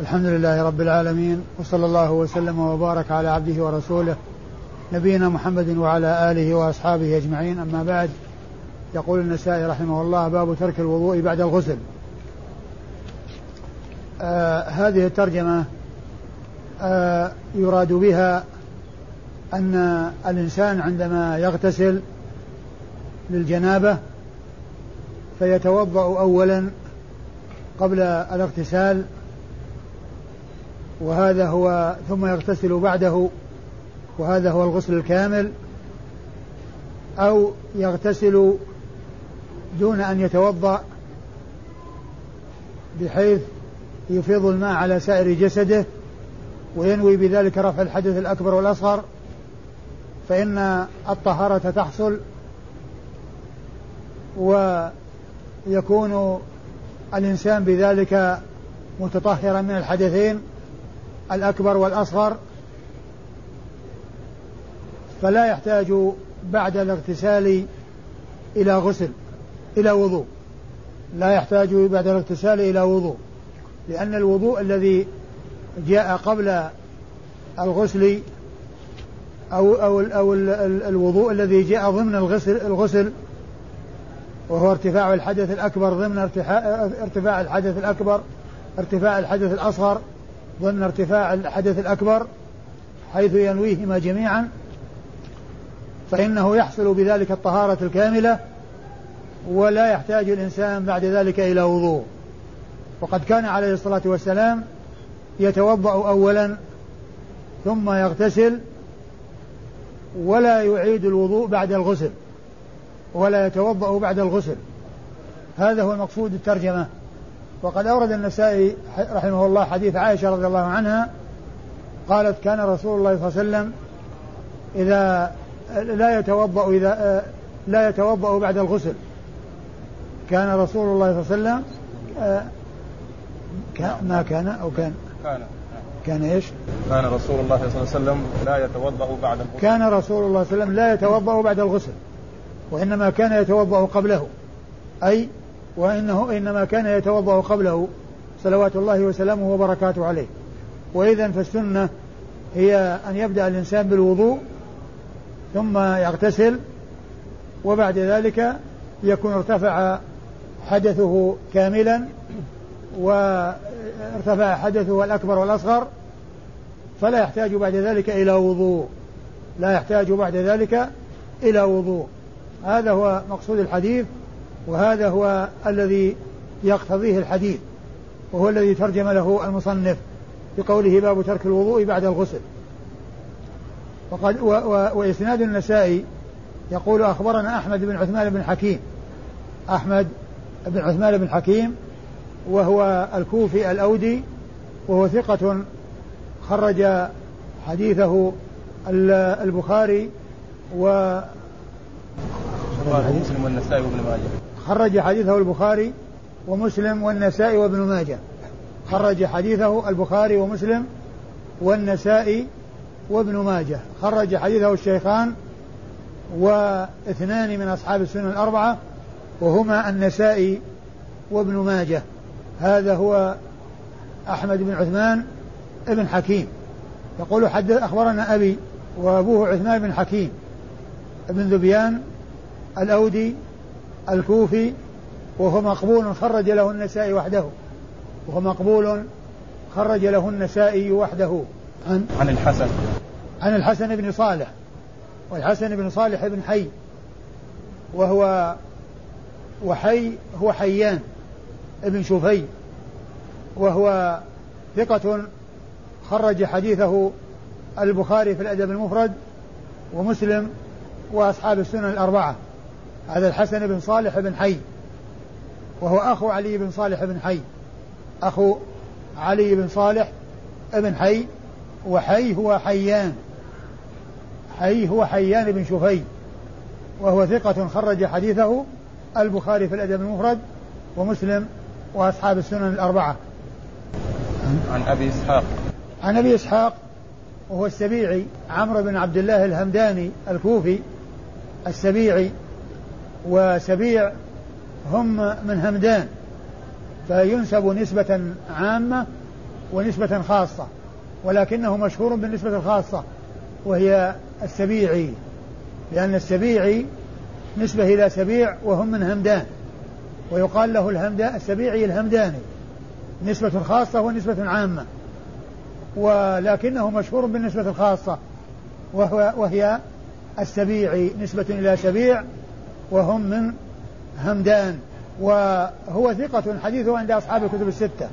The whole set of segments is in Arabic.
الحمد لله رب العالمين وصلى الله وسلم وبارك على عبده ورسوله نبينا محمد وعلى آله وأصحابه أجمعين. أما بعد يقول النسائي رحمه الله باب ترك الوضوء بعد الغسل. آه هذه الترجمة آه يراد بها أن الإنسان عندما يغتسل للجنابة فيتوضأ أولا قبل الاغتسال وهذا هو ثم يغتسل بعده وهذا هو الغسل الكامل أو يغتسل دون أن يتوضأ بحيث يفيض الماء على سائر جسده وينوي بذلك رفع الحدث الأكبر والأصغر فإن الطهارة تحصل ويكون الإنسان بذلك متطهرا من الحدثين الأكبر والأصغر فلا يحتاج بعد الاغتسال إلى غسل إلى وضوء. لا يحتاج بعد الاغتسال إلى وضوء لأن الوضوء الذي جاء قبل الغسل أو أو أو الوضوء الذي جاء ضمن الغسل الغسل وهو ارتفاع الحدث الأكبر ضمن ارتفاع الحدث الأكبر ارتفاع الحدث الأصغر ضمن ارتفاع الحدث الأكبر حيث ينويهما جميعا فإنه يحصل بذلك الطهارة الكاملة ولا يحتاج الإنسان بعد ذلك إلى وضوء. وقد كان عليه الصلاة والسلام يتوضأ أولا ثم يغتسل ولا يعيد الوضوء بعد الغسل ولا يتوضأ بعد الغسل. هذا هو المقصود الترجمة. وقد أورد النسائي رحمه الله حديث عائشة رضي الله عنها قالت كان رسول الله صلى الله عليه وسلم إذا لا يتوضأ إذا لا يتوضأ بعد الغسل. كان رسول الله صلى الله عليه وسلم ما كان أو كان؟ كان كان إيش؟ كان رسول الله صلى الله عليه وسلم لا يتوضأ بعد الغسل. كان رسول الله صلى الله عليه وسلم لا يتوضأ بعد الغسل وإنما كان يتوضأ قبله أي وإنه إنما كان يتوضأ قبله صلوات الله وسلامه وبركاته عليه. وإذا فالسنة هي أن يبدأ الإنسان بالوضوء ثم يغتسل وبعد ذلك يكون ارتفع حدثه كاملا وارتفع حدثه الأكبر والأصغر فلا يحتاج بعد ذلك إلى وضوء. لا يحتاج بعد ذلك إلى وضوء. هذا هو مقصود الحديث. وهذا هو الذي يقتضيه الحديث وهو الذي ترجم له المصنف بقوله باب ترك الوضوء بعد الغسل. وقد و و وإسناد النسائي يقول أخبرنا أحمد بن عثمان بن حكيم أحمد بن عثمان بن حكيم وهو الكوفي الأودي وهو ثقة خرج حديثه البخاري و مسلم والنسائي وابن ماجه. خرج حديثه البخاري ومسلم والنسائي وابن ماجه. خرج حديثه البخاري ومسلم والنسائي وابن ماجه. خرج حديثه الشيخان واثنان من أصحاب السنن الأربعة وهما النسائي وابن ماجه. هذا هو أحمد بن عثمان ابن حكيم. يقول حدث أخبرنا أبي وأبوه عثمان بن حكيم ابن ذبيان الأودي الكوفي وهو مقبول خرج له النسائي وحده وهو مقبول خرج له النسائي وحده. عن؟ عن الحسن. عن الحسن بن صالح والحسن بن صالح بن حي وهو وحي هو حيان ابن شفي وهو ثقة خرج حديثه البخاري في الأدب المفرد ومسلم وأصحاب السنن الأربعة. هذا الحسن بن صالح بن حي وهو أخو علي بن صالح بن حي. أخو علي بن صالح بن حي وحي هو حيان. حي هو حيان بن شفي وهو ثقة خرج حديثه البخاري في الأدب المفرد ومسلم وأصحاب السنن الأربعة. عن أبي إسحاق. عن أبي إسحاق وهو السبيعي عمرو بن عبد الله الهمداني الكوفي السبيعي وسبيع هم من همدان فينسب نسبة عامة ونسبة خاصة ولكنه مشهور بالنسبة الخاصة وهي السبيعي لأن السبيعي نسبة إلى سبيع وهم من همدان ويقال له الهمدان السبيعي الهمداني نسبة خاصة ونسبة عامة ولكنه مشهور بالنسبة الخاصة وهو وهي السبيعي نسبة إلى سبيع وهم من همدان وهو ثقة حديثه عند أصحاب الكتب الستة.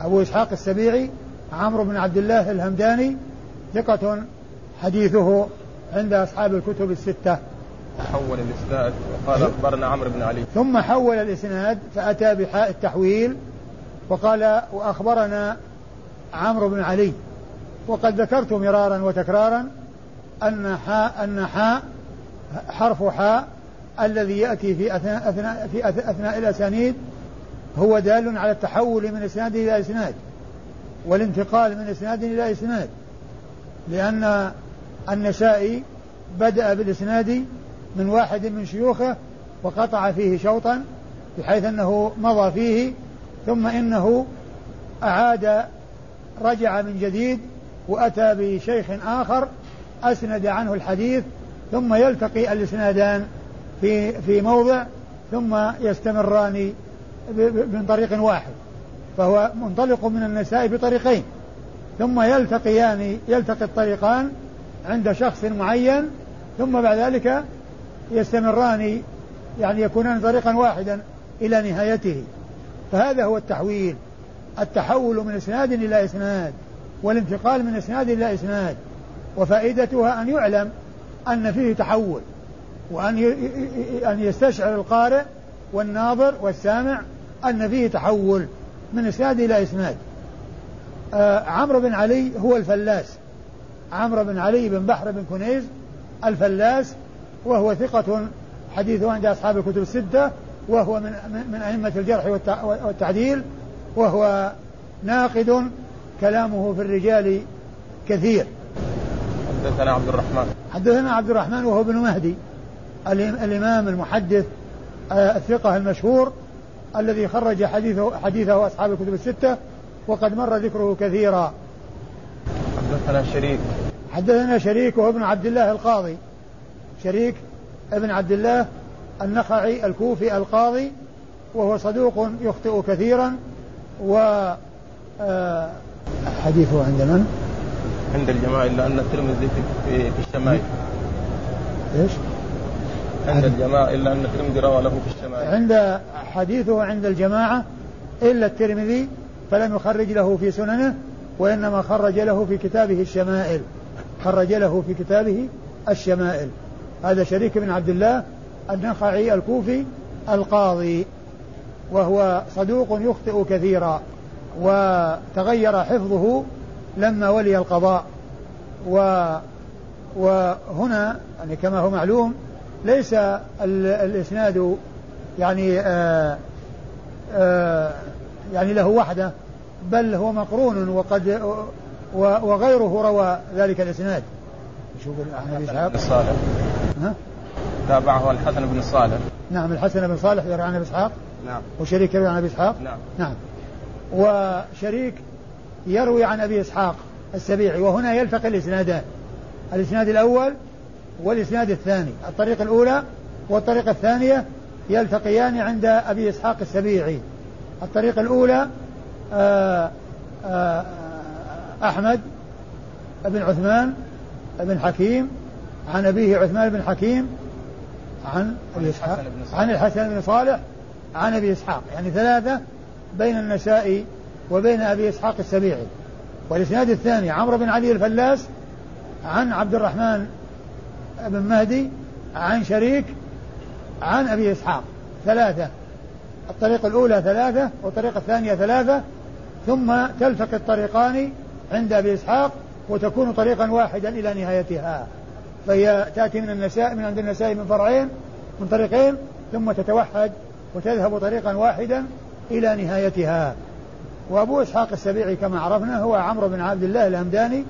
أبو إسحاق السبيعي عمرو بن عبد الله الهمداني ثقة حديثه عند أصحاب الكتب الستة. حول الإسناد وقال أخبرنا عمرو بن علي. ثم حول الإسناد فأتى بحاء التحويل وقال وأخبرنا عمرو بن علي. وقد ذكرت مرارا وتكرارا أن حاء أن حاء حرف حاء الذي يأتي في أثناء, أثناء في أثناء الأسانيد هو دال على التحول من إسناد إلى إسناد والانتقال من إسناد إلى إسناد لأن النسائي بدأ بالإسناد من واحد من شيوخه وقطع فيه شوطا بحيث أنه مضى فيه ثم إنه أعاد رجع من جديد وأتى بشيخ آخر أسند عنه الحديث ثم يلتقي الإسنادان. في في موضع ثم يستمران من طريق واحد فهو منطلق من النساء بطريقين ثم يلتقيان يلتقي الطريقان عند شخص معين ثم بعد ذلك يستمران يعني يكونان طريقا واحدا إلى نهايته. فهذا هو التحويل التحول من إسناد إلى إسناد والانتقال من إسناد إلى إسناد وفائدتها أن يعلم أن فيه تحول. وأن أن يستشعر القارئ والناظر والسامع أن فيه تحول من إسناد إلى إسناد. آه عمرو بن علي هو الفلاس. عمرو بن علي بن بحر بن كنيز الفلاس وهو ثقة حديثه عند أصحاب الكتب الستة وهو من من أئمة الجرح والتعديل وهو ناقد كلامه في الرجال كثير. حدثنا عبد الرحمن. حدثنا عبد الرحمن وهو ابن مهدي. الإمام المحدث آه، الثقة المشهور الذي خرج حديثه حديثه أصحاب الكتب الستة وقد مر ذكره كثيرا حدثنا شريك حدثنا شريك وهو ابن عبد الله القاضي شريك ابن عبد الله النخعي الكوفي القاضي وهو صدوق يخطئ كثيرا و آه، حديثه عند من؟ عند الجماعة إلا أن الترمذي في, في الشمائل إيش؟ عند الجماعة إلا أن الترمذي روى له في الشمائل عند حديثه عند الجماعة إلا الترمذي فلم يخرج له في سننه وإنما خرج له في كتابه الشمائل. خرج له في كتابه الشمائل. هذا شريك بن عبد الله النخعي الكوفي القاضي وهو صدوق يخطئ كثيرا وتغير حفظه لما ولي القضاء. و وهنا يعني كما هو معلوم ليس الإسناد يعني آآ آه، آآ آه، يعني له وحده بل هو مقرون وقد وغيره روى ذلك الإسناد. شوف عن صالح. ها؟ تابعه الحسن بن صالح. نعم الحسن بن صالح يروي عن أبي إسحاق. نعم. وشريك يروي عن أبي إسحاق. نعم. نعم. وشريك يروي عن أبي إسحاق السبيعي. وهنا يلتقي الإسنادان. الإسناد الأول والإسناد الثاني. الطريقة الأولى والطريقة الثانية يلتقيان عند أبي إسحاق السبيعي. الطريقة الأولى آآ آآ أحمد بن عثمان بن حكيم عن أبيه عثمان بن حكيم عن أبي إسحاق عن الحسن بن صالح عن أبي إسحاق. يعني ثلاثة بين النسائي وبين أبي إسحاق السبيعي. والإسناد الثاني عمرو بن علي الفلاس عن عبد الرحمن بن مهدي عن شريك عن أبي إسحاق. ثلاثة. الطريقة الأولى ثلاثة والطريقة الثانية ثلاثة ثم تلتقي الطريقان عند أبي إسحاق وتكون طريقا واحدا إلى نهايتها. فهي تأتي من النساء من عند النساء من فرعين من طريقين ثم تتوحد وتذهب طريقا واحدا إلى نهايتها. وأبو إسحاق السبيعي كما عرفنا هو عمرو بن عبد الله الهمداني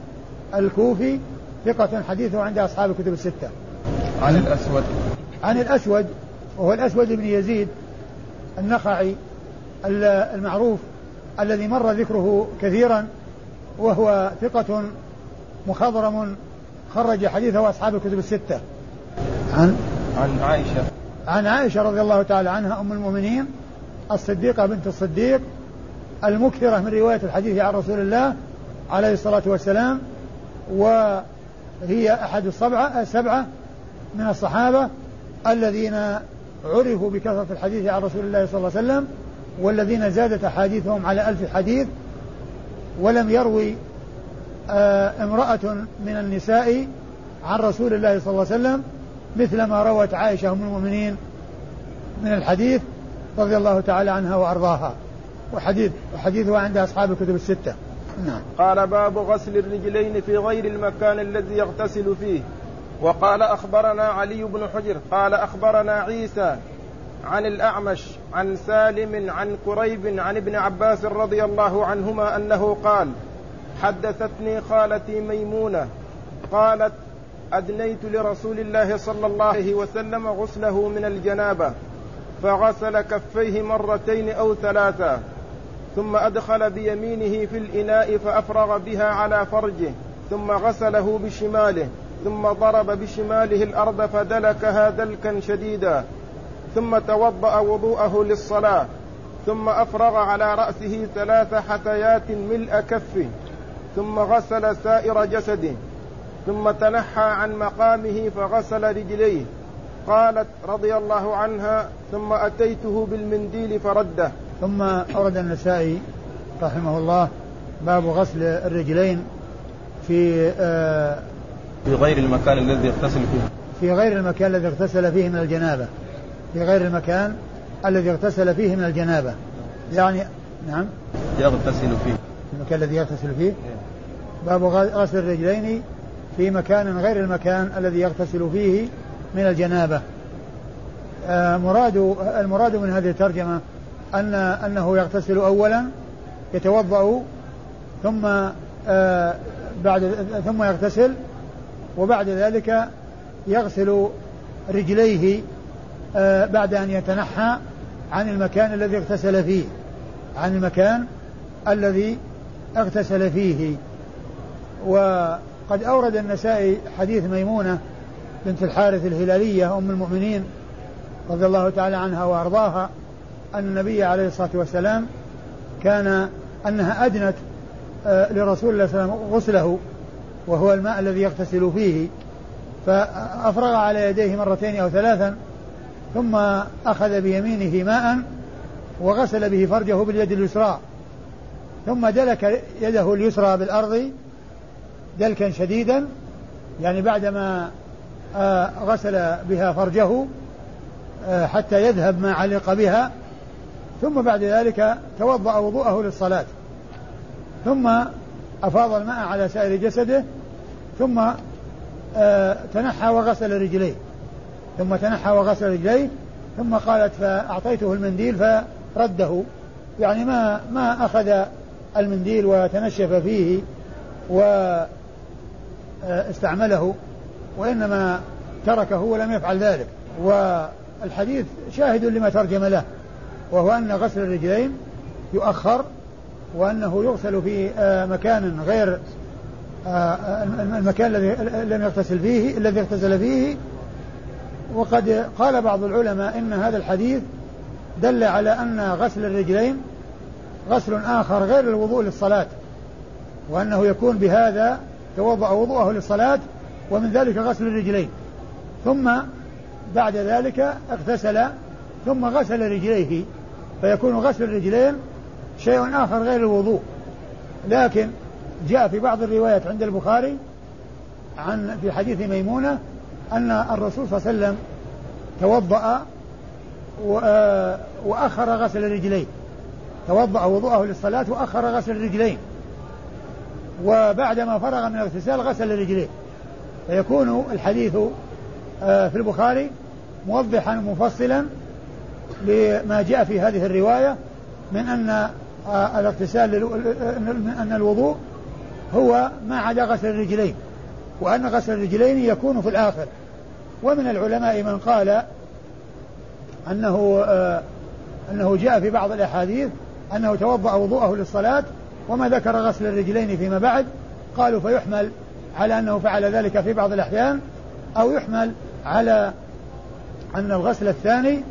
الكوفي ثقة حديثه عند أصحاب الكتب الستة. عن الأسود. عن الأسود وهو الأسود بن يزيد النخعي المعروف الذي مر ذكره كثيرا وهو ثقة مخضرم خرج حديثه أصحاب الكتب الستة. عن؟ عن عائشة. عن عائشة رضي الله تعالى عنها أم المؤمنين الصديقة بنت الصديق المكثرة من رواية الحديث عن رسول الله عليه الصلاة والسلام وهي أحد السبعة السبعة من الصحابة الذين عرفوا بكثرة الحديث عن رسول الله صلى الله عليه وسلم والذين زادت أحاديثهم على ألف حديث ولم يروي آه، امرأة من النساء عن رسول الله صلى الله عليه وسلم مثل ما روت عائشة أم المؤمنين من الحديث رضي الله تعالى عنها وأرضاها. وحديث وحديثها عند أصحاب الكتب الستة. نعم. قال باب غسل الرجلين في غير المكان الذي يغتسل فيه. وقال أخبرنا علي بن حجر قال أخبرنا عيسى عن الأعمش عن سالم عن كريب عن ابن عباس رضي الله عنهما أنه قال حدثتني خالتي ميمونة قالت أدنيت لرسول الله صلى الله عليه وسلم غسله من الجنابة فغسل كفيه مرتين أو ثلاثا ثم أدخل بيمينه في الإناء فأفرغ بها على فرجه ثم غسله بشماله ثم ضرب بشماله الأرض فدلكها دلكا شديدا ثم توضأ وضوءه للصلاة ثم أفرغ على رأسه ثلاث حثيات ملء كفه ثم غسل سائر جسده ثم تنحى عن مقامه فغسل رجليه. قالت رضي الله عنها ثم أتيته بالمنديل فرده. ثم أورد النسائي رحمه الله باب غسل الرجلين في آه في غير المكان الذي يغتسل فيه. في غير المكان الذي اغتسل فيه من الجنابة. في غير المكان الذي اغتسل فيه من الجنابة. يعني نعم. يغتسل فيه. المكان الذي يغتسل فيه. إيه. باب غسل الرجلين في مكان غير المكان الذي يغتسل فيه من الجنابة. آه مراد المراد من هذه الترجمة أن أنه يغتسل أولا يتوضأ ثم آه بعد ثم يغتسل وبعد ذلك يغسل رجليه آه بعد أن يتنحى عن المكان الذي اغتسل فيه عن المكان الذي اغتسل فيه. وقد أورد النسائي حديث ميمونة بنت الحارث الهلالية أم المؤمنين رضي الله تعالى عنها وأرضاها أن النبي عليه الصلاة والسلام كان أنها أدنت آه، لرسول الله صلى الله عليه وسلم غسله وهو الماء الذي يغتسل فيه. فأفرغ على يديه مرتين أو ثلاثا ثم أخذ بيمينه ماء وغسل به فرجه باليد اليسرى. ثم دلك يده اليسرى بالأرض دلكا شديدا يعني بعدما آه، غسل بها فرجه آه، حتى يذهب ما علق بها. ثم بعد ذلك توضأ وضوءه للصلاة. ثم أفاض الماء على سائر جسده ثم آه، تنحى وغسل رجليه. ثم تنحى وغسل رجليه ثم قالت فأعطيته المنديل فرده. يعني ما ما أخذ المنديل وتنشف فيه واستعمله وإنما تركه ولم يفعل ذلك. والحديث شاهد لما ترجم له. وهو أن غسل الرجلين يؤخر وأنه يغسل في آه، مكان غير آه، المكان الذي لم يغتسل فيه الذي اغتسل فيه. وقد قال بعض العلماء إن هذا الحديث دل على أن غسل الرجلين غسل آخر غير الوضوء للصلاة وأنه يكون بهذا توضا وضوءه للصلاة ومن ذلك غسل الرجلين. ثم بعد ذلك اغتسل ثم غسل رجليه. فيكون غسل الرجلين شيء آخر غير الوضوء. لكن جاء في بعض الروايات عند البخاري عن في حديث ميمونة أن الرسول صلى الله عليه وسلم توضأ وأخر غسل الرجلين. توضأ وضوءه للصلاة وأخر غسل الرجلين. وبعدما فرغ من الاغتسال غسل الرجلين. فيكون الحديث آه، في البخاري موضحا مفصلا لما جاء في هذه الرواية من أن آه، الاغتسال أن الوضوء هو ما عدا غسل الرجلين وأن غسل الرجلين يكون في الآخر. ومن العلماء من قال أنه آه، أنه جاء في بعض الأحاديث أنه توضأ وضوءه للصلاة وما ذكر غسل الرجلين فيما بعد قالوا فيحمل على أنه فعل ذلك في بعض الأحيان أو يحمل على أن الغسل الثاني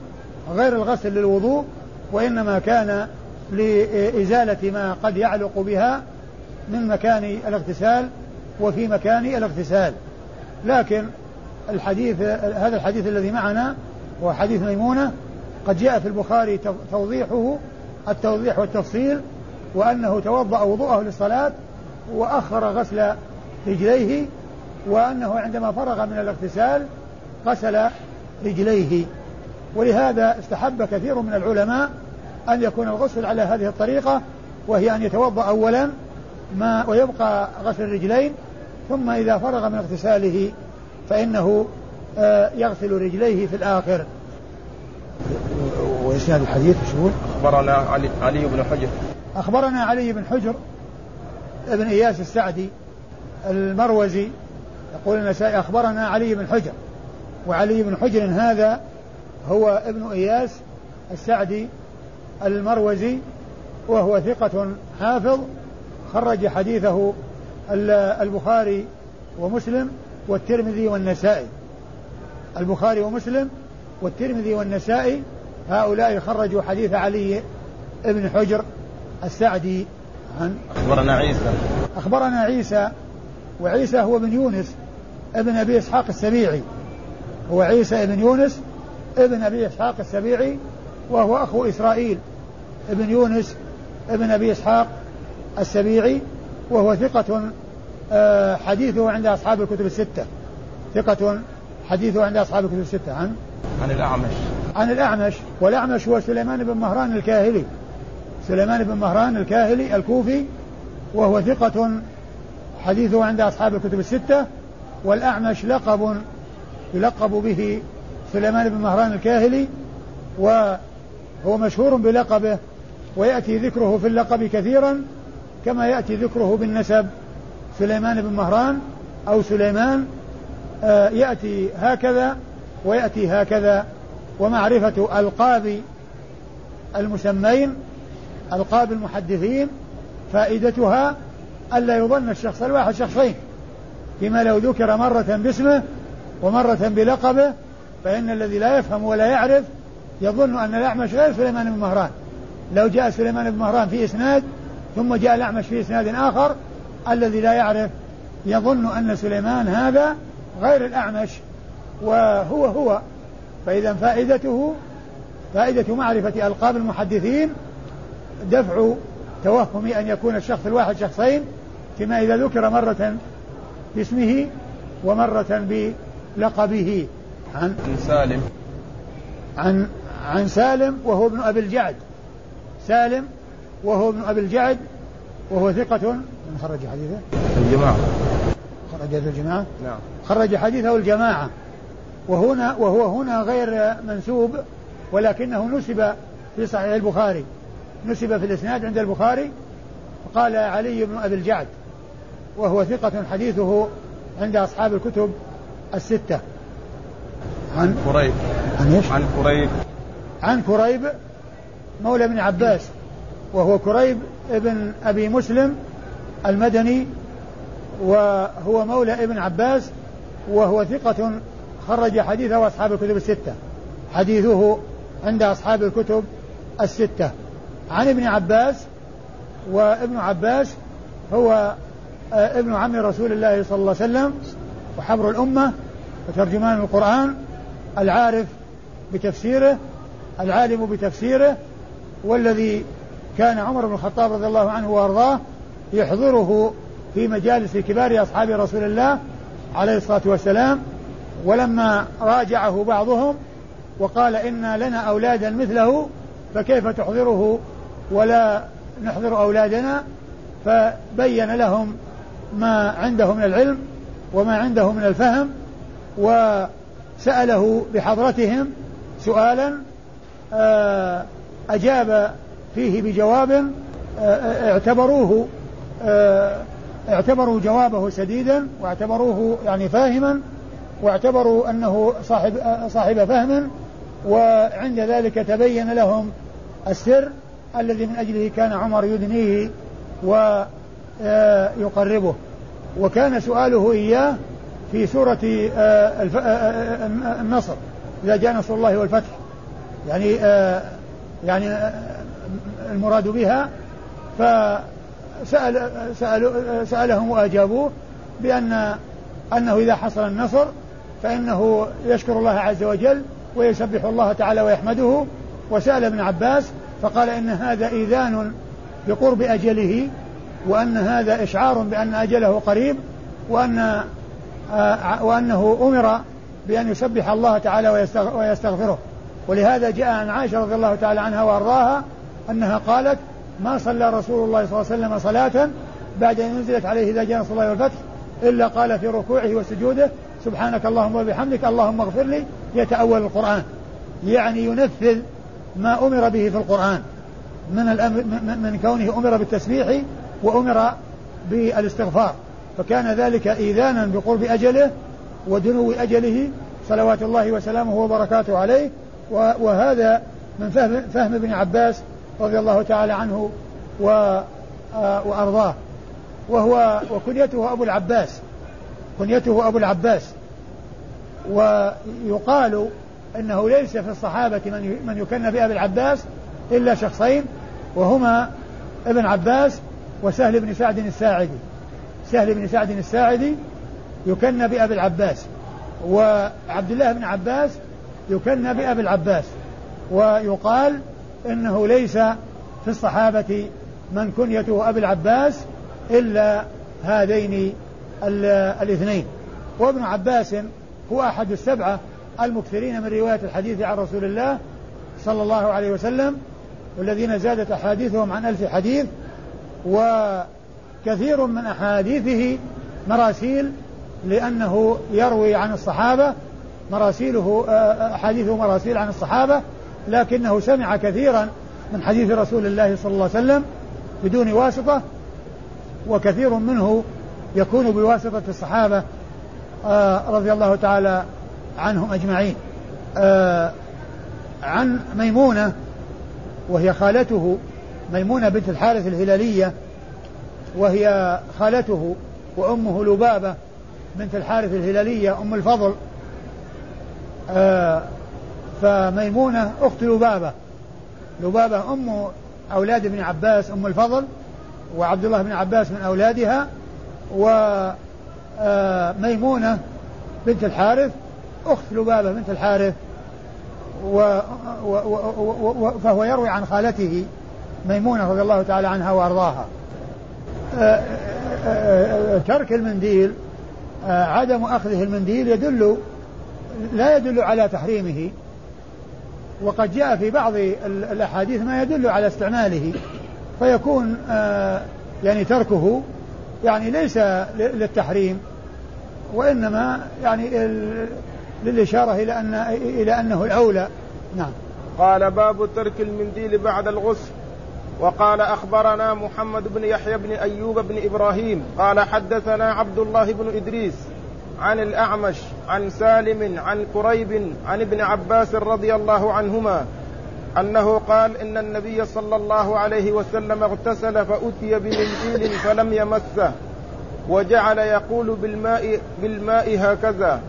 غير الغسل للوضوء وإنما كان لإزالة ما قد يعلق بها من مكان الاغتسال وفي مكان الاغتسال. لكن الحديث هذا الحديث الذي معنا هو حديث ميمونة قد جاء في البخاري توضيحه التوضيح والتفصيل وأنه توضأ وضوءه للصلاة وأخر غسل رجليه وأنه عندما فرغ من الاغتسال غسل رجليه. ولهذا استحب كثير من العلماء أن يكون الغسل على هذه الطريقة وهي أن يتوضأ أولا ما ويبقى غسل الرجلين ثم إذا فرغ من اغتساله فإنه آه، يغسل رجليه في الآخر. وإسناد الحديث شو أخبرنا علي, علي بن حجر. أخبرنا علي بن حجر ابن إياس السعدي المروزي يقول النسائي أخبرنا علي بن حجر وعلي بن حجر هذا هو ابن إياس السعدي المروزي وهو ثقة حافظ خرج حديثه البخاري ومسلم والترمذي والنسائي. البخاري ومسلم والترمذي والنسائي هؤلاء خرجوا حديث علي بن حجر السعدي عن أخبرنا عيسى. أخبرنا عيسى وعيسى هو بن يونس ابن أبي إسحاق السبيعي هو عيسى بن يونس ابن أبي إسحاق السبيعي وهو أخو إسرائيل. ابن يونس ابن أبي إسحاق السبيعي وهو ثقة آه، حديثه عند أصحاب الكتب الستة. ثقة حديثه عند أصحاب الكتب الستة. عن؟ عن الأعمش. عن الأعمش. والأعمش هو سليمان بن مهران الكاهلي. سليمان بن مهران الكاهلي الكوفي وهو ثقة حديثه عند أصحاب الكتب الستة. والأعمش لقب يلقب به سليمان بن مهران الكاهلي وهو مشهور بلقبه ويأتي ذكره في اللقب كثيرا كما يأتي ذكره بالنسب سليمان بن مهران أو سليمان. آه، يأتي هكذا ويأتي هكذا ومعرفة ألقاب المسمين ألقاب المحدثين فائدتها ألا يظن الشخص الواحد شخصين فيما لو ذكر مرة باسمه ومرة بلقبه فإن الذي لا يفهم ولا يعرف يظن أن الأعمش غير سليمان بن مهران. لو جاء سليمان بن مهران في إسناد ثم جاء الأعمش في إسناد آخر الذي لا يعرف يظن أن سليمان هذا غير الأعمش وهو هو. فإذا فائدته فائدة معرفة ألقاب المحدثين دفع توهم أن يكون الشخص الواحد شخصين كما إذا ذكر مرة باسمه ومرة بلقبه. عن سالم. عن عن سالم وهو ابن أبي الجعد. سالم وهو ابن أبي الجعد وهو ثقة. من خرج حديثه؟ الجماعة. خرج الجماعة؟ نعم. خرج حديثه الجماعة. وهنا وهو هنا غير منسوب ولكنه نسب في صحيح البخاري. نسب في الإسناد عند البخاري. قال علي بن أبي الجعد. وهو ثقة حديثه عند أصحاب الكتب الستة. عن كريب عن إيش؟ عن كريب عن كريب مولى ابن عباس وهو كريب ابن أبي مسلم المدني وهو مولى ابن عباس وهو ثقة خرج حديثه أصحاب الكتب الستة. حديثه عند أصحاب الكتب الستة. عن ابن عباس وابن عباس هو آه، ابن عم رسول الله صلى الله عليه وسلم وحبر الأمة وترجمان القرآن العارف بتفسيره العالم بتفسيره والذي كان عمر بن الخطاب رضي الله عنه وأرضاه يحضره في مجالس كبار أصحاب رسول الله عليه الصلاة والسلام. ولما راجعه بعضهم وقال إن لنا أولادا مثله فكيف تحضره ولا نحضر أولادنا؟ فبين لهم ما عنده من العلم وما عنده من الفهم وسأله بحضرتهم سؤالا آه، أجاب فيه بجواب آه، آه، اعتبروه اعتبروا جوابه سديدا واعتبروه يعني فاهما واعتبروا أنه صاحب صاحب فهم وعند ذلك تبين لهم السر الذي من أجله كان عمر يدنيه ويقربه. وكان سؤاله إياه في سورة النصر. إذا جاء نصر الله والفتح. يعني يعني المراد بها فسأل سأل سألهم وأجابوه بأن أنه إذا حصل النصر فإنه يشكر الله عز وجل ويسبح الله تعالى ويحمده. وسأل ابن عباس فقال إن هذا إيذان بقرب أجله وأن هذا إشعار بأن أجله قريب وأن آه، وأنه أمر بأن يسبح الله تعالى ويستغفره. ولهذا جاء عن عائشة رضي الله تعالى عنها وأرضاها أنها قالت ما صلى رسول الله صلى الله عليه وسلم صلاة بعد أن نزلت عليه إذا جاء نصر الله والفتح إلا قال في ركوعه وسجوده سبحانك اللهم وبحمدك اللهم اغفر لي. يتأول القرآن. يعني ينفذ ما أمر به في القرآن. من من كونه أمر بالتسبيح وأمر بالإستغفار. فكان ذلك إيذانا بقرب أجله ودنو أجله صلوات الله وسلامه وبركاته عليه. وهذا من فهم, فهم ابن عباس رضي الله تعالى عنه وأرضاه. وهو وكنيته أبو العباس. كنيته أبو العباس. ويقال إنه ليس في الصحابة من من يكن بأبي العباس إلا شخصين وهما ابن عباس وسهل بن سعد الساعدي. سهل بن سعد الساعدي يكن بأبي العباس وعبد الله بن عباس يكن بأبي العباس ويقال إنه ليس في الصحابة من كنيته أبي العباس إلا هذين الاثنين. وابن عباس هو أحد السبعة المكثرين من رواية الحديث عن رسول الله صلى الله عليه وسلم والذين زادت أحاديثهم عن ألف حديث وكثير من أحاديثه مراسيل لأنه يروي عن الصحابة مراسيله أحاديثه مراسيل عن الصحابة لكنه سمع كثيرا من حديث رسول الله صلى الله عليه وسلم بدون واسطة وكثير منه يكون بواسطة الصحابة رضي الله تعالى عنهم أجمعين. عن ميمونة وهي خالته ميمونة بنت الحارث الهلالية وهي خالته وأمه لبابة بنت الحارث الهلالية أم الفضل. آه فميمونة أخت لبابة. لبابة أم أولاد ابن عباس أم الفضل وعبد الله بن عباس من أولادها وميمونة بنت الحارث أخت لبابة بنت الحارث و و و فهو يروي عن خالته ميمونة رضي الله تعالى عنها وأرضاها. ترك المنديل عدم أخذه المنديل يدل لا يدل على تحريمه. وقد جاء في بعض الأحاديث ما يدل على استعماله. فيكون يعني تركه يعني ليس للتحريم. وإنما يعني للإشارة إلى أن إلى أنه الأولى نعم. قال باب ترك المنديل بعد الغسل. وقال أخبرنا محمد بن يحيى بن أيوب بن إبراهيم قال حدثنا عبد الله بن إدريس عن الأعمش عن سالم عن كريب عن ابن عباس رضي الله عنهما أنه قال إن النبي صلى الله عليه وسلم اغتسل فأتي بمنديل فلم يمسه وجعل يقول بالماء بالماء هكذا.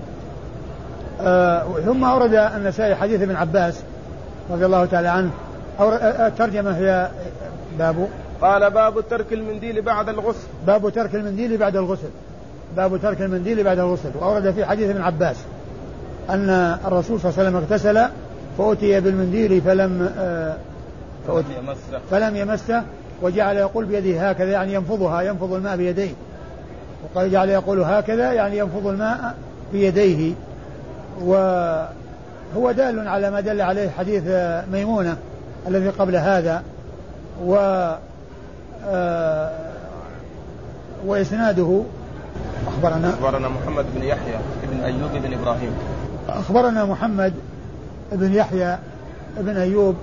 آه ثم أورد النسائي حديث ابن عباس رضي الله تعالى عنه أو الترجمة هي باب؟ قال باب ترك المنديل بعد الغسل. باب ترك المنديل بعد الغسل. باب ترك المنديل بعد الغسل. وأورد في حديث ابن عباس أن الرسول صلى الله عليه وسلم اغتسل فأتي بالمنديل فلم آه فأتي يمسه. فلم يمسه وجعل يقول بيده هكذا يعني ينفضها ينفض الماء بيديه. وقال جعل يقول هكذا يعني ينفض الماء بيديه. وهو دال على ما دل عليه حديث ميمونة الذي قبل هذا. و آه، وإسناده أخبرنا. أخبرنا محمد بن يحيى بن أيوب بن إبراهيم. أخبرنا محمد بن يحيى بن أيوب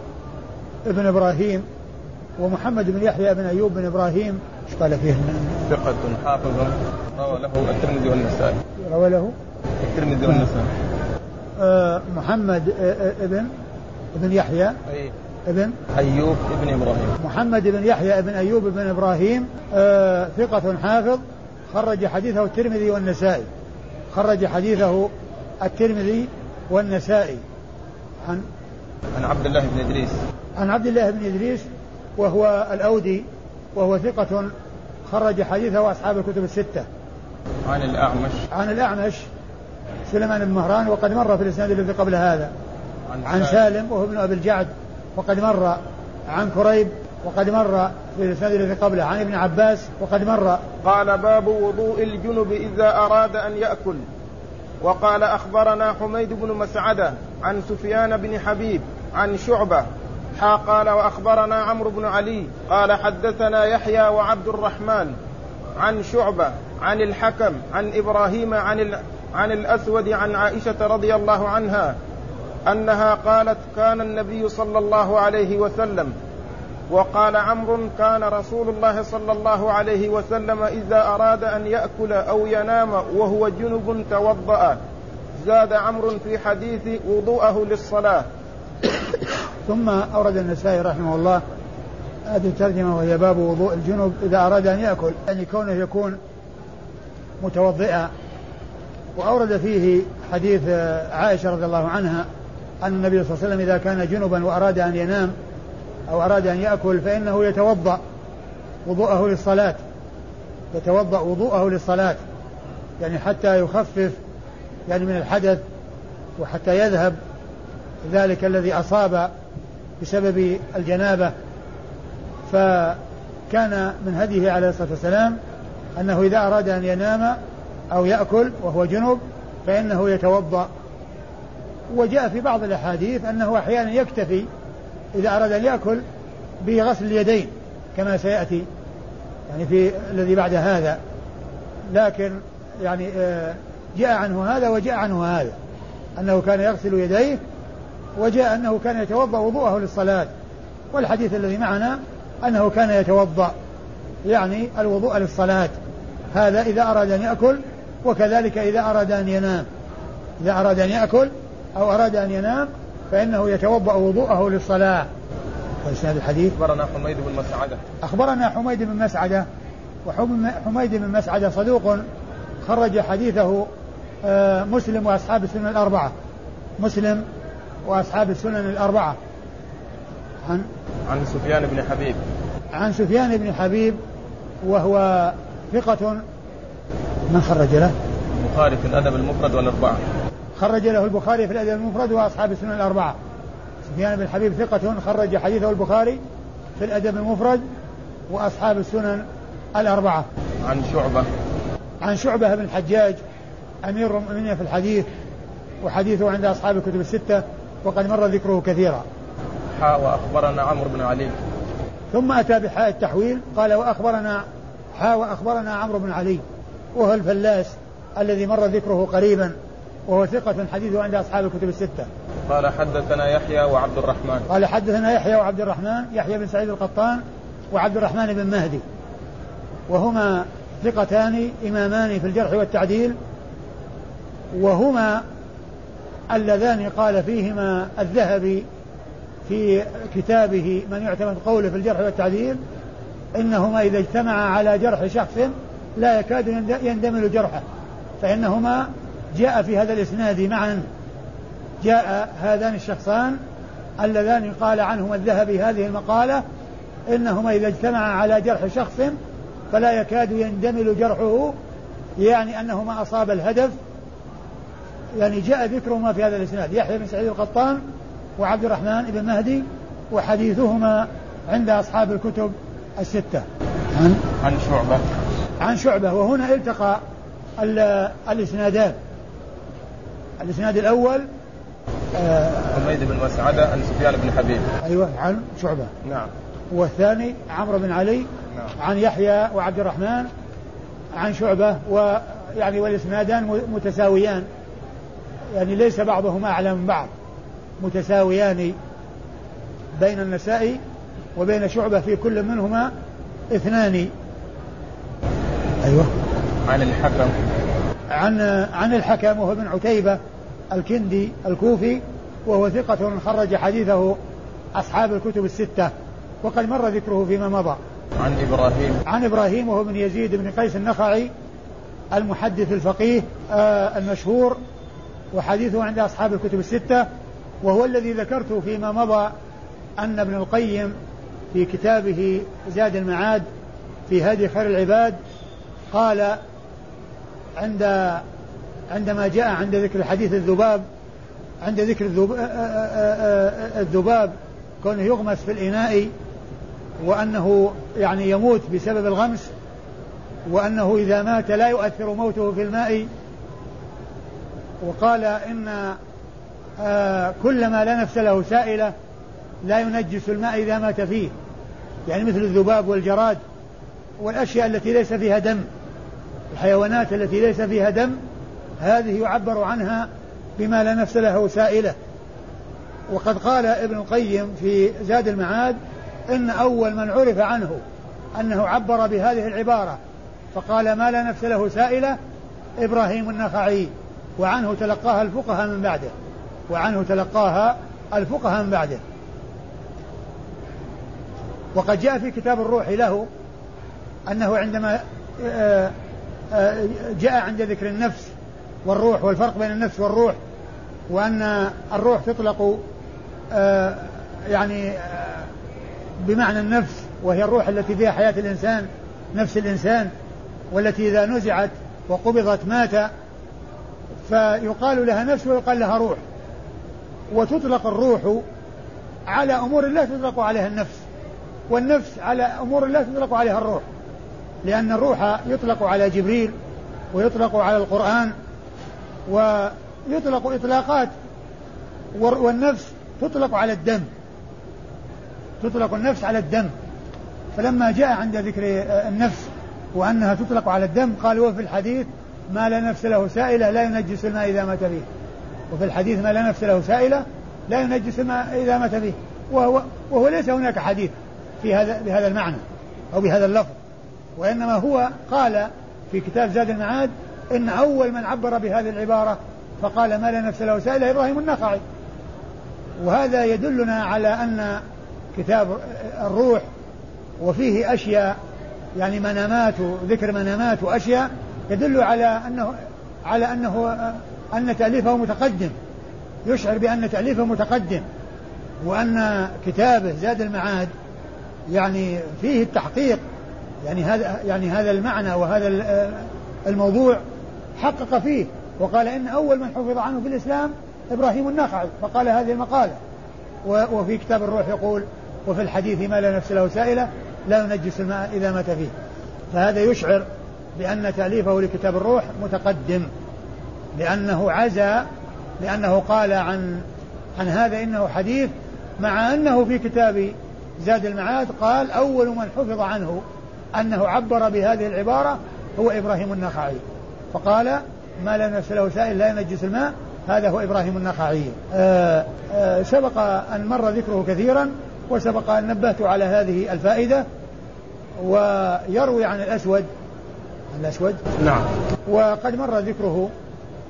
بن إبراهيم ومحمد بن يحيى بن أيوب بن إبراهيم. إيش قال فيه؟ ثقة حافظ. روى له الترمذي والنسائي. روى له؟ الترمذي والنسائي. آه محمد آه, ابن ابن يحيى. أي ابن أيوب ابن إبراهيم. محمد بن يحيى بن أيوب بن إبراهيم آه ثقة حافظ خرج حديثه الترمذي والنسائي. خرج حديثه الترمذي والنسائي. عن عن عبد الله بن إدريس. عن عبد الله بن إدريس وهو الأودي وهو ثقة خرج حديثه أصحاب الكتب الستة. عن الأعمش. عن الأعمش سليمان بن مهران وقد مر في الإسناد الذي قبل هذا. عن, عن سالم وهو ابن أبي الجعد. وقد مر عن كريب وقد مر في الإسناد الذي قبله عن ابن عباس وقد مر قال باب وضوء الجنب إذا أراد أن يأكل. وقال أخبرنا حميد بن مسعدة عن سفيان بن حبيب عن شعبة. حا قال وأخبرنا عمرو بن علي قال حدثنا يحيى وعبد الرحمن عن شعبة عن الحكم عن إبراهيم عن, عن الأسود عن عائشة رضي الله عنها أنها قالت كان النبي صلى الله عليه وسلم وقال عمرو كان رسول الله صلى الله عليه وسلم إذا أراد أن يأكل أو ينام وهو جنب توضأ. زاد عمرو في حديث وضوءه للصلاة. ثم أورد النسائي رحمه الله هذه الترجمة وهي باب وضوء الجنب إذا أراد أن يأكل يعني كونه يكون متوضئا. وأورد فيه حديث عائشة رضي الله عنها أن النبي صلى الله عليه وسلم إذا كان جنبا وأراد أن ينام أو أراد أن يأكل فإنه يتوضأ وضوءه للصلاة. يتوضأ وضوءه للصلاة. يعني حتى يخفف يعني من الحدث وحتى يذهب. ذلك الذي أصاب بسبب الجنابة. فكان من هديه عليه الصلاة والسلام أنه إذا أراد أن ينام أو يأكل وهو جنب فإنه يتوضأ. وجاء في بعض الأحاديث أنه أحيانا يكتفي إذا أراد أن يأكل بغسل اليدين كما سيأتي يعني في الذي بعد هذا. لكن يعني آه، جاء عنه هذا وجاء عنه هذا أنه كان يغسل يديه وجاء أنه كان يتوضأ وضوءه للصلاة. والحديث الذي معنا أنه كان يتوضأ يعني الوضوء للصلاة. هذا إذا أراد أن يأكل وكذلك إذا أراد أن ينام. إذا أراد أن يأكل أو أراد أن ينام فإنه يتوضأ وضوءه للصلاة. وإسناد الحديث أخبرنا حميد بن مسعدة. أخبرنا حميد بن مسعدة وحميد بن مسعدة صدوق خرج حديثه آه، مسلم وأصحاب السنن الأربعة. مسلم وأصحاب السنن الأربعة. عن عن سفيان بن حبيب. عن سفيان بن حبيب وهو ثقة. من خرج له؟ البخاري في الأدب المفرد والأربعة. خرج له البخاري في الأدب المفرد وأصحاب السنن الأربعة. سفيان بن حبيب ثقة خرج حديثه البخاري في الأدب المفرد وأصحاب السنن الأربعة. عن شعبة. عن شعبة بن الحجاج أمير المؤمنين في الحديث وحديثه عند أصحاب الكتب الستة وقد مر ذكره كثيرا. حاء وأخبرنا عمرو بن علي. ثم أتى بحاء التحويل قال وأخبرنا حاء وأخبرنا عمرو بن علي وهو الفلاس الذي مر ذكره قريبا. وهو ثقة حديثه عند أصحاب الكتب الستة. قال حدثنا يحيى وعبد الرحمن. قال حدثنا يحيى وعبد الرحمن، يحيى بن سعيد القطان وعبد الرحمن بن مهدي. وهما ثقتان إمامان في الجرح والتعديل وهما اللذان قال فيهما الذهبي في كتابه من يعتمد قوله في الجرح والتعديل إنهما إذا اجتمعا على جرح شخص لا يكاد يندمل جرحه فإنهما جاء في هذا الإسناد معا. جاء هذان الشخصان اللذان قال عنهما الذهبي هذه المقالة إنهما إذا اجتمعا على جرح شخص فلا يكاد يندمل جرحه يعني أنهما أصاب الهدف. يعني جاء ذكرهما في هذا الإسناد يحيى بن سعيد القطان وعبد الرحمن بن مهدي وحديثهما عند أصحاب الكتب الستة. عن؟ عن شعبة. عن شعبة وهنا التقى الإسنادان. الإسناد الأول آه حميد بن مسعدة عن سفيان بن حبيب. أيوه عن شعبة. نعم. والثاني عمرو بن علي نعم. عن يحيى وعبد الرحمن عن شعبة ويعني والإسنادان متساويان. يعني ليس بعضهما أعلى من بعض. متساويان بين النسائي وبين شعبة في كل منهما اثنان. أيوه. عن الحكم. عن عن الحكم وهو ابن عتيبة الكندي الكوفي وهو ثقة خرج حديثه أصحاب الكتب الستة وقد مر ذكره فيما مضى. عن إبراهيم. عن إبراهيم وهو بن يزيد بن قيس النخعي المحدث الفقيه آه المشهور وحديثه عند أصحاب الكتب الستة وهو الذي ذكرت فيما مضى أن ابن القيم في كتابه زاد المعاد في هدي خير العباد قال عند عندما جاء عند ذكر حديث الذباب عند ذكر الذباب كونه يغمس في الإناء وأنه يعني يموت بسبب الغمس وأنه إذا مات لا يؤثر موته في الماء وقال إن آه كل ما لا نفس له سائلة لا ينجس الماء إذا مات فيه. يعني مثل الذباب والجراد والأشياء التي ليس فيها دم. الحيوانات التي ليس فيها دم هذه يعبر عنها بما لا نفس له سائلة. وقد قال ابن القيم في زاد المعاد إن أول من عرف عنه أنه عبر بهذه العبارة فقال ما لا نفس له سائلة إبراهيم النخعي. وعنه تلقاها الفقهاء من بعده. وعنه تلقاها الفقهاء من بعده. وقد جاء في كتاب الروح له أنه عندما آه، جاء عند ذكر النفس والروح والفرق بين النفس والروح وأن الروح تطلق آه، يعني بمعنى النفس وهي الروح التي فيها حياة الإنسان نفس الإنسان والتي إذا نزعت وقبضت مات فيقال لها نفس ويقال لها روح. وتطلق الروح على أمور الله تطلق عليها النفس والنفس على أمور الله تطلق عليها الروح. لأن الروح يطلق على جبريل ويطلق على القرآن ويطلق إطلاقات والنفس تطلق على الدم. تطلق النفس على الدم. فلما جاء عند ذكر النفس وأنها تطلق على الدم قال وفي الحديث ما لا نفس له سائلة لا ينجس الماء إذا مات فيه وفي الحديث ما لا نفس له سائلة لا ينجس الماء إذا مات فيه وهو, وهو ليس هناك حديث في هذا بهذا المعنى أو بهذا اللفظ. وإنما هو قال في كتاب زاد المعاد إن أول من عبر بهذه العبارة فقال ما لا نفس له سائلة إبراهيم النخعي. وهذا يدلنا على أن كتاب الروح وفيه أشياء يعني منامات وذكر منامات وأشياء يدل على أنه على أنه أن تأليفه متقدم. يشعر بأن تأليفه متقدم. وأن كتابه زاد المعاد يعني فيه التحقيق يعني هذا يعني هذا المعنى وهذا الموضوع حقق فيه. وقال إن أول من حفظ عنه في الإسلام إبراهيم النخعي. فقال هذه المقالة. وفي كتاب الروح يقول وفي الحديث ما لا نفس له سائلة لا ينجس الماء إذا مات فيه. فهذا يشعر بأن تأليفه لكتاب الروح متقدم. لأنه عزى لأنه قال عن عن هذا إنه حديث مع أنه في كتاب زاد المعاد قال أول من حفظ عنه أنه عبر بهذه العبارة هو إبراهيم النخعي. فقال ما لا نفس له سائل لا ينجس الماء هذا هو إبراهيم النخعي. آآ آآ سبق أن مر ذكره كثيرا وسبق أن نبهت على هذه الفائدة ويروي عن الأسود. الأسود؟ نعم. وقد مر ذكره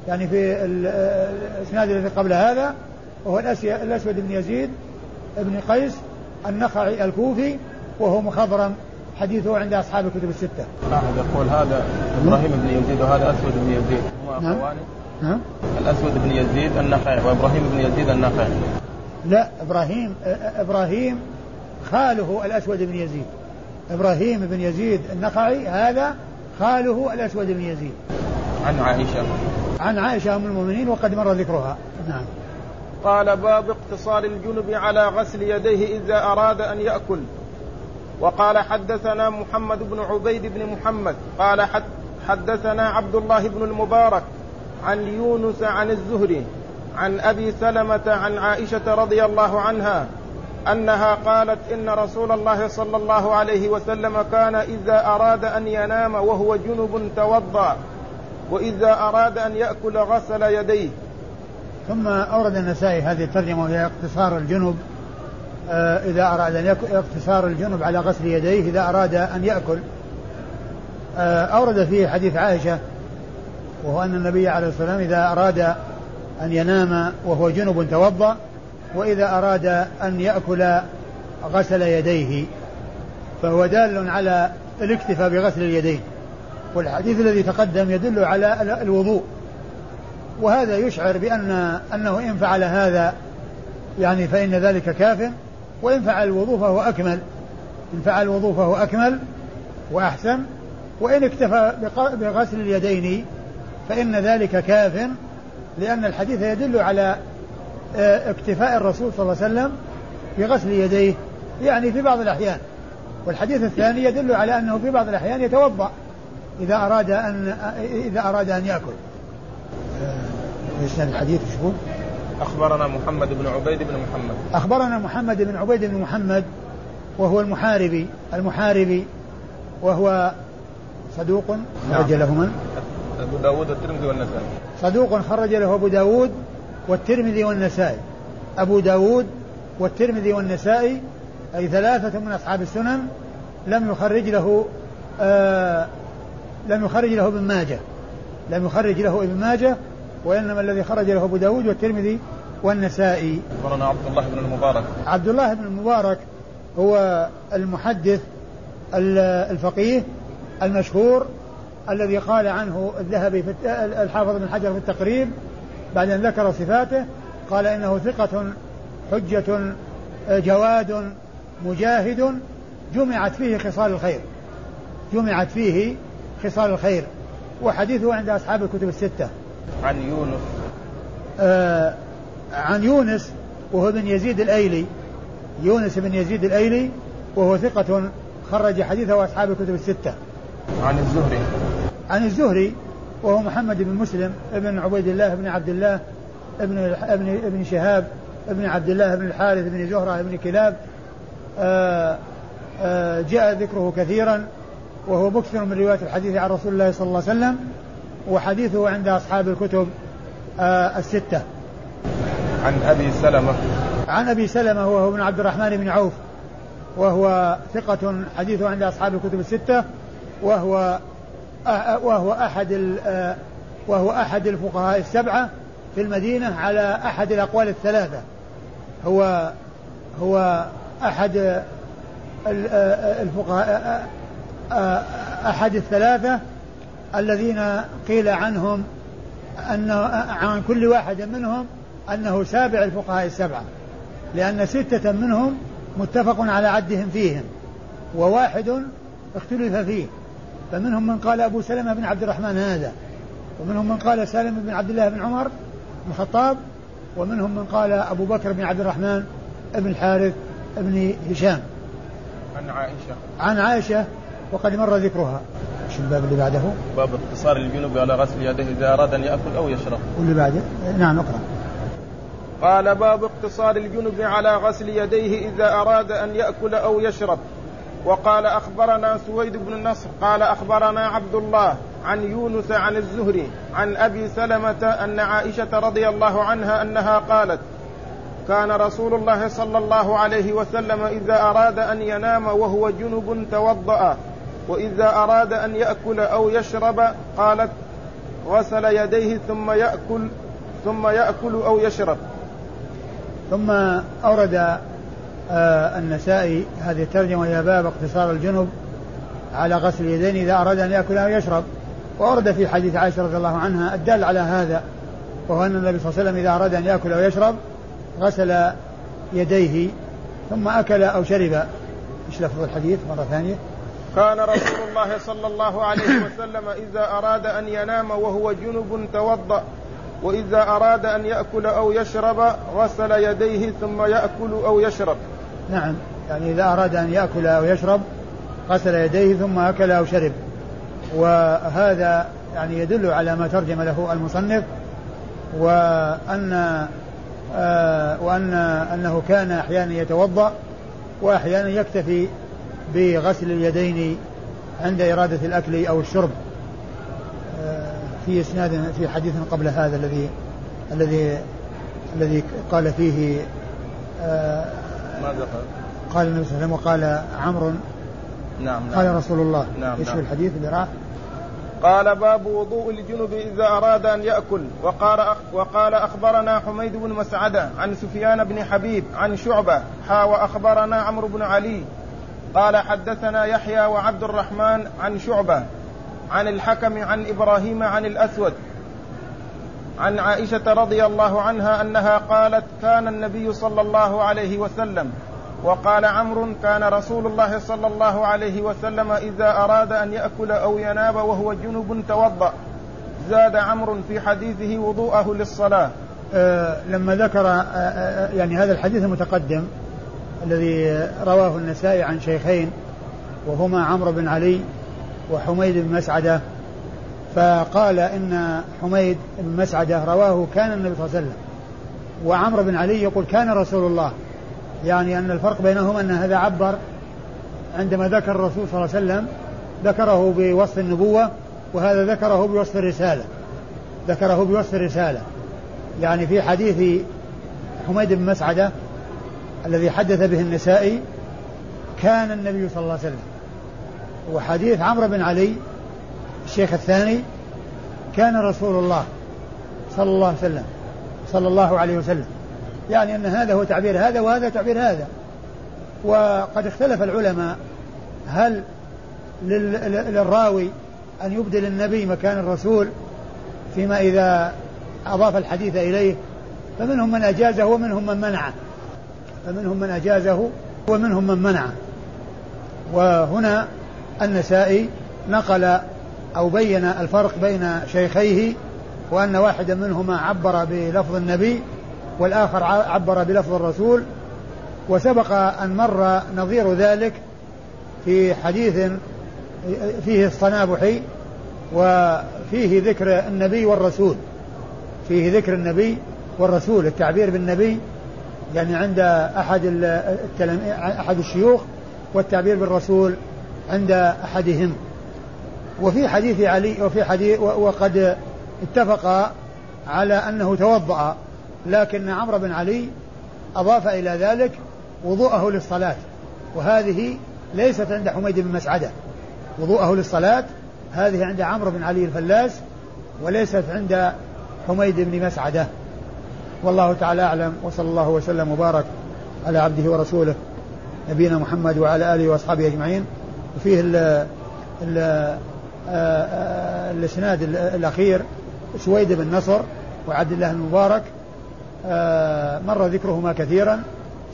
يعني في الإسناد الذي قبل هذا وهو الأسود بن يزيد بن قيس النخعي الكوفي وهو مخضرم. حديثه عند أصحاب الكتب الستة. أحد يقول هذا إبراهيم بن يزيد وهذا أسود بن يزيد. نعم. نعم الأسود بن يزيد النخعي وإبراهيم بن يزيد النخعي. لا إبراهيم إبراهيم خاله الأسود بن يزيد. إبراهيم بن يزيد النخعي هذا خاله الأسود بن يزيد. عن عائشة. عن عائشة أم المؤمنين وقد مر ذكرها. نعم. قال باب اقتصار الجنب على غسل يديه إذا أراد أن يأكل. وقال حدثنا محمد بن عبيد بن محمد قال حدثنا عبد الله بن المبارك عن يونس عن الزهري عن أبي سلمة عن عائشة رضي الله عنها أنها قالت إن رسول الله صلى الله عليه وسلم كان إذا أراد أن ينام وهو جنب توضأ وإذا أراد أن يأكل غسل يديه. ثم أورد النسائي هذه الترجمة وهي اقتصار الجنب إذا أراد أن يأكل اقتصار الجنب على غسل يديه إذا أراد أن يأكل. آه، أورد فيه حديث عائشة وهو أن النبي عليه الصلاة والسلام إذا أراد أن ينام وهو جنب توضأ وإذا أراد أن يأكل غسل يديه. فهو دال على الاكتفاء بغسل اليدين. والحديث الذي تقدم يدل على الوضوء. وهذا يشعر بأن أنه إن فعل هذا يعني فإن ذلك كاف. وإن فعل الوضوء فهو أكمل. إن فعل الوضوء فهو أكمل وأحسن. وإن اكتفى بغسل اليدين فإن ذلك كاف لأن الحديث يدل على آه، اكتفاء الرسول صلى الله عليه وسلم بغسل يديه يعني في بعض الأحيان. والحديث الثاني يدل على أنه في بعض الأحيان يتوضأ إذا أراد أن إذا أراد أن يأكل. الحديث؟ شو أخبرنا محمد بن عبيد بن محمد. أخبرنا محمد بن عبيد بن محمد وهو المحاربي المحاربي وهو صدوق خرج له من؟ أبو داود والترمذي والنسائي. صدوق خرج له أبو داود والترمذي والنسائي. أبو داود والترمذي والنسائي أي ثلاثة من أصحاب السنن لم يخرج له آه لم يخرج له ابن ماجه. لم يخرج له ابن ماجه وإنما الذي خرج له أبو داود والترمذي والنسائي. أخبرنا عبد الله بن المبارك. عبد الله بن المبارك هو المحدث الفقيه المشهور الذي قال عنه الذهبي في الحافظ بن حجر في التقريب بعد أن ذكر صفاته قال إنه ثقة حجة جواد مجاهد جمعت فيه خصال الخير. جمعت فيه خصال الخير. وحديثه عند أصحاب الكتب الستة. عن يونس. آه عن يونس وهو بن يزيد الأيلي. يونس بن يزيد الأيلي وهو ثقة خرج حديثه أصحاب الكتب الستة. عن الزهري. عن الزهري وهو محمد بن مسلم ابن عبيد الله بن عبد الله ابن ابن ابن شهاب ابن عبد الله بن الحارث بن زهرة بن كلاب. آآ آآ جاء ذكره كثيرا وهو مكثر من رواية الحديث عن رسول الله صلى الله عليه وسلم. وحديثه عند أصحاب الكتب الستة. عن أبي سلمة. عن أبي سلمة وهو ابن عبد الرحمن بن عوف وهو ثقة حديثه عند أصحاب الكتب الستة وهو وهو أحد وهو أحد الفقهاء السبعة في المدينة على أحد الأقوال الثلاثة. هو هو أحد الفقهاء أحد الثلاثة الذين قيل عنهم أن عن كل واحد منهم أنه سابع الفقهاء السبعة لأن ستة منهم متفق على عدهم فيهم وواحد اختلف فيه. فمنهم من قال أبو سلمة بن عبد الرحمن هذا ومنهم من قال سالم بن عبد الله بن عمر بن الخطاب ومنهم من قال أبو بكر بن عبد الرحمن بن الحارث بن هشام. عن عائشة. عن عائشة وقد مر ذكرها. شو الباب اللي بعده؟ باب اقتصار الجنوب على غسل يديه إذا أراد أن يأكل أو يشرب واللي بعده؟ نعم اقرأ قال باب اقتصار الجنب على غسل يديه إذا أراد أن يأكل أو يشرب وقال أخبرنا سويد بن النصر قال أخبرنا عبد الله عن يونس عن الزهري عن أبي سلمة أن عائشة رضي الله عنها أنها قالت كان رسول الله صلى الله عليه وسلم إذا أراد أن ينام وهو جنب توضأ وإذا أراد أن يأكل أو يشرب قالت غسل يديه ثم يأكل ثم يأكل أو يشرب. ثم أورد آه النسائي هذه الترجمة وهي باب اقتصار الجنب على غسل اليدين إذا أراد أن يأكل أو يشرب. وورد في حديث عائشة رضي الله عنها الدال على هذا وهو أن النبي صلى الله عليه وسلم إذا أراد أن يأكل أو يشرب غسل يديه ثم أكل أو شرب. إيش لفظ الحديث؟ مرة ثانية. كان رسول الله صلى الله عليه وسلم إذا أراد أن ينام وهو جنب توضأ وإذا أراد أن يأكل أو يشرب غسل يديه ثم يأكل أو يشرب. نعم يعني إذا أراد أن يأكل أو يشرب غسل يديه ثم أكل أو شرب. وهذا يعني يدل على ما ترجم له المصنف وأن آه وأن أنه كان أحيانا يتوضأ وأحيانا يكتفي بغسل اليدين عند إرادة الأكل أو الشرب آه في إسناد في حديث قبل هذا الذي الذي الذي قال فيه آه ماذا قال؟ قال النبي صلى الله عليه وسلم وقال عمرو نعم, نعم قال رسول الله نعم إيش نعم الحديث اللي راح؟ قال باب وضوء الجنب إذا أراد أن يأكل وقال, وقال أخبرنا حميد بن مسعدة عن سفيان بن حبيب عن شعبة حا وأخبرنا عمرو بن علي قال حدثنا يحيى وعبد الرحمن عن شعبة عن الحكم عن إبراهيم عن الأسود عن عائشة رضي الله عنها أنها قالت كان النبي صلى الله عليه وسلم وقال عمرو كان رسول الله صلى الله عليه وسلم إذا أراد أن يأكل أو يناب وهو جنب توضأ. زاد عمرو في حديثه وضوءه للصلاة. أه لما ذكر أه, آه، يعني هذا الحديث المتقدم الذي رواه النسائي عن شيخين وهما عمرو بن علي وحميد بن مسعدة. فقال إن حميد بن مسعدة رواه كان النبي صلى الله عليه وسلم وعمرو بن علي يقول كان رسول الله. يعني أن الفرق بينهما أن هذا عبر عندما ذكر الرسول صلى الله عليه وسلم ذكره بوصف النبوة وهذا ذكره بوصف الرسالة. ذكره بوصف الرسالة. يعني في حديث حميد بن مسعدة الذي حدث به النسائي كان النبي صلى الله عليه وسلم. وحديث عمرو بن علي الشيخ الثاني كان رسول الله صلى الله عليه وسلم صلى الله عليه وسلم. يعني أن هذا هو تعبير هذا وهذا تعبير هذا. وقد اختلف العلماء هل للراوي أن يبدل النبي مكان الرسول فيما إذا أضاف الحديث إليه فمنهم من أجازه ومنهم من منعه. فمنهم من أجازه ومنهم من منعه. وهنا النسائي نقل أو بين الفرق بين شيخيه وأن واحدا منهما عبر بلفظ النبي والآخر عبر بلفظ الرسول وسبق أن مر نظير ذلك في حديث فيه الصنابحي وفيه ذكر النبي والرسول. فيه ذكر النبي والرسول التعبير بالنبي يعني عند أحد أحد الشيوخ والتعبير بالرسول عند أحدهم. وفي حديث علي وفي حديث وقد اتفق على أنه توضأ لكن عمرو بن علي أضاف إلى ذلك وضوءه للصلاة وهذه ليست عند حميد بن مسعدة. وضوءه للصلاة هذه عند عمرو بن علي الفلاس وليست عند حميد بن مسعدة. والله تعالى أعلم وصلى الله وسلم وبارك على عبده ورسوله نبينا محمد وعلى آله وأصحابه أجمعين. وفيه ال ال آه، آه، الإسناد الأخير سويد بن نصر وعبد الله المبارك مر ذكرهما كثيرا.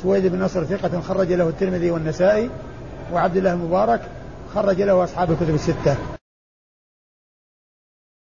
سويد بن نصر ثقة خرج له الترمذي والنسائي وعبد الله المبارك خرج له أصحاب الكتب الستة.